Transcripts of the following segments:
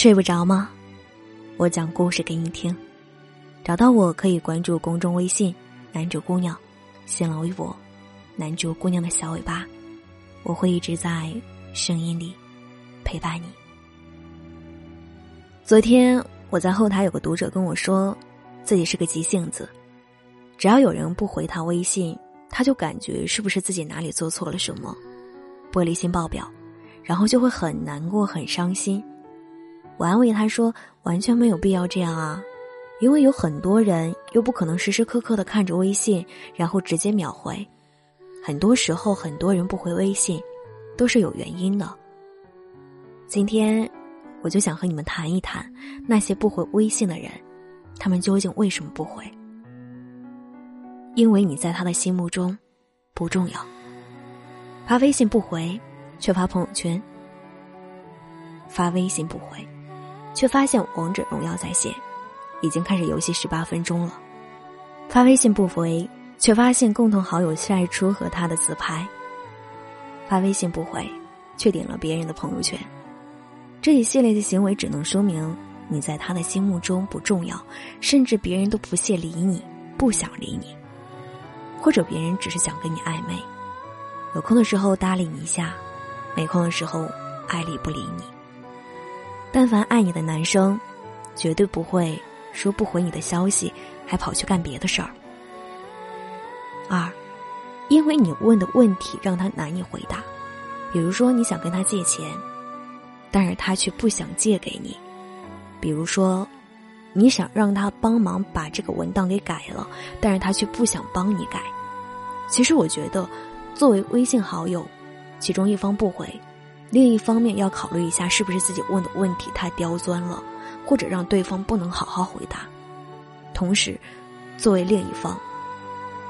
睡不着吗？我讲故事给你听。找到我可以关注公众微信“男主姑娘”，新浪微博“男主姑娘的小尾巴”，我会一直在声音里陪伴你。昨天我在后台有个读者跟我说，自己是个急性子，只要有人不回他微信，他就感觉是不是自己哪里做错了什么，玻璃心爆表，然后就会很难过、很伤心。我安慰他说：“完全没有必要这样啊，因为有很多人又不可能时时刻刻的看着微信，然后直接秒回。很多时候，很多人不回微信，都是有原因的。今天，我就想和你们谈一谈那些不回微信的人，他们究竟为什么不回？因为你在他的心目中不重要。发微信不回，却发朋友圈；发微信不回。”却发现王者荣耀在线，已经开始游戏十八分钟了。发微信不回，却发现共同好友晒出和他的自拍。发微信不回，却点了别人的朋友圈。这一系列的行为只能说明你在他的心目中不重要，甚至别人都不屑理你，不想理你，或者别人只是想跟你暧昧，有空的时候搭理你一下，没空的时候爱理不理你。但凡爱你的男生，绝对不会说不回你的消息，还跑去干别的事儿。二，因为你问的问题让他难以回答，比如说你想跟他借钱，但是他却不想借给你；比如说，你想让他帮忙把这个文档给改了，但是他却不想帮你改。其实我觉得，作为微信好友，其中一方不回。另一方面，要考虑一下是不是自己问的问题太刁钻了，或者让对方不能好好回答。同时，作为另一方，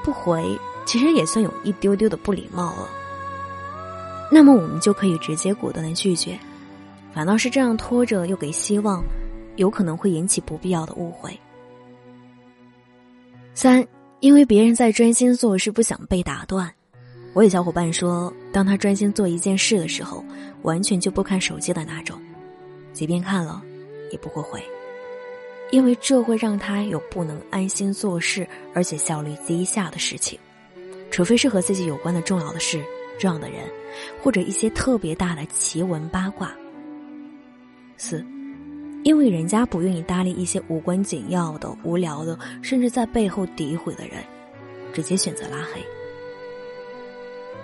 不回其实也算有一丢丢的不礼貌了。那么，我们就可以直接果断的拒绝。反倒是这样拖着又给希望，有可能会引起不必要的误会。三，因为别人在专心做事，不想被打断。我有小伙伴说，当他专心做一件事的时候，完全就不看手机的那种，即便看了，也不会回，因为这会让他有不能安心做事，而且效率低下的事情。除非是和自己有关的重要的事、重要的人，或者一些特别大的奇闻八卦。四，因为人家不愿意搭理一些无关紧要的、无聊的，甚至在背后诋毁的人，直接选择拉黑。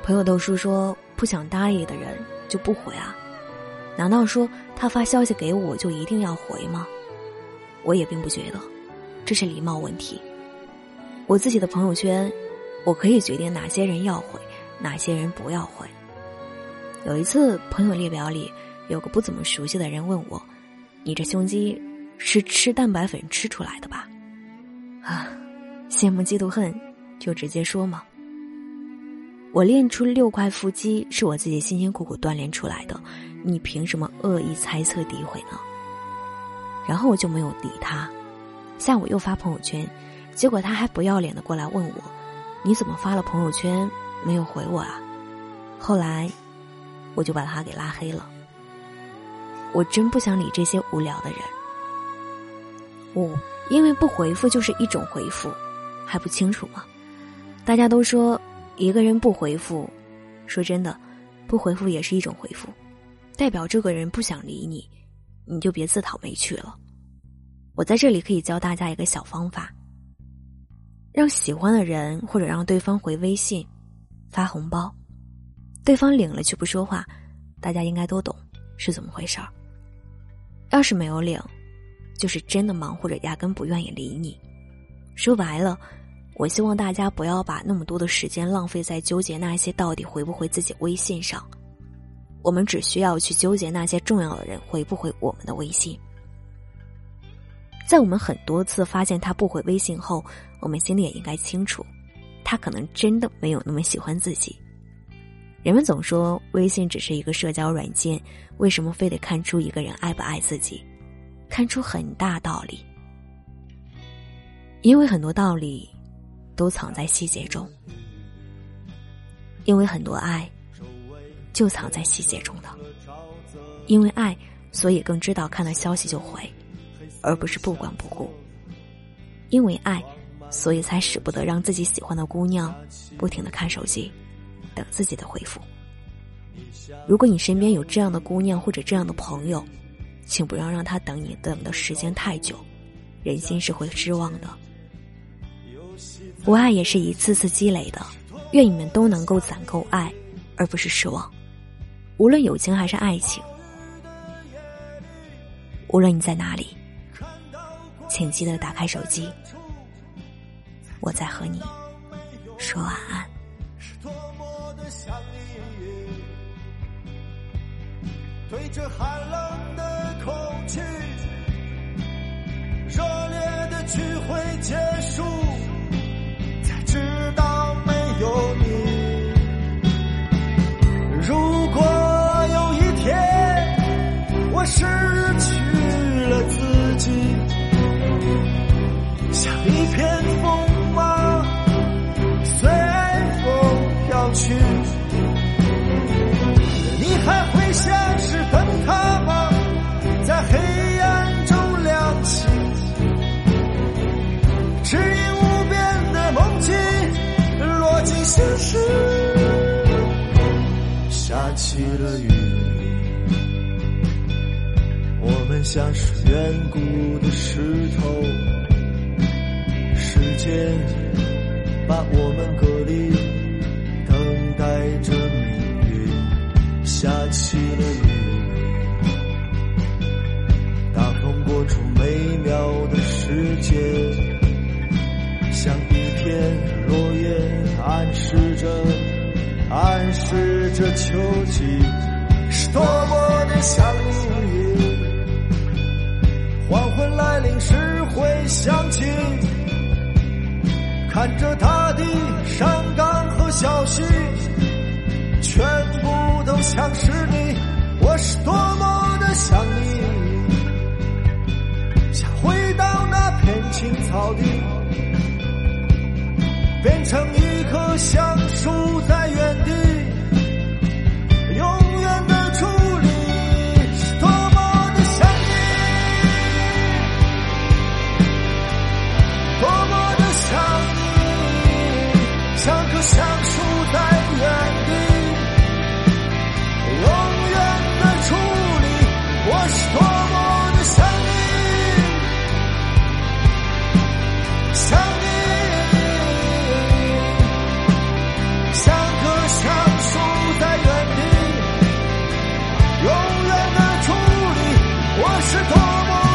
朋友都是说不想搭理的人就不回啊？难道说他发消息给我就一定要回吗？我也并不觉得，这是礼貌问题。我自己的朋友圈，我可以决定哪些人要回，哪些人不要回。有一次，朋友列表里有个不怎么熟悉的人问我：“你这胸肌是吃蛋白粉吃出来的吧？”啊，羡慕嫉妒恨，就直接说嘛。我练出六块腹肌是我自己辛辛苦苦锻炼出来的，你凭什么恶意猜测诋毁呢？然后我就没有理他。下午又发朋友圈，结果他还不要脸的过来问我：“你怎么发了朋友圈没有回我啊？”后来我就把他给拉黑了。我真不想理这些无聊的人。五，因为不回复就是一种回复，还不清楚吗？大家都说。一个人不回复，说真的，不回复也是一种回复，代表这个人不想理你，你就别自讨没趣了。我在这里可以教大家一个小方法：让喜欢的人或者让对方回微信，发红包，对方领了却不说话，大家应该都懂是怎么回事儿。要是没有领，就是真的忙或者压根不愿意理你。说白了。我希望大家不要把那么多的时间浪费在纠结那些到底回不回自己微信上，我们只需要去纠结那些重要的人回不回我们的微信。在我们很多次发现他不回微信后，我们心里也应该清楚，他可能真的没有那么喜欢自己。人们总说微信只是一个社交软件，为什么非得看出一个人爱不爱自己？看出很大道理，因为很多道理。都藏在细节中，因为很多爱就藏在细节中的，因为爱，所以更知道看到消息就回，而不是不管不顾。因为爱，所以才舍不得让自己喜欢的姑娘不停的看手机，等自己的回复。如果你身边有这样的姑娘或者这样的朋友，请不要让她等你等的时间太久，人心是会失望的。不爱也是一次次积累的，愿你们都能够攒够爱，而不是失望。无论友情还是爱情，无论你在哪里，请记得打开手机，我在和你说晚安。对着寒冷只因无边的梦境落进现实，下起了雨，我们像是远古的石头，时间把我们隔离。暗示着。暗示着秋季是多么的想你，黄昏来临时会想起，看着大地山岗和小溪，那 como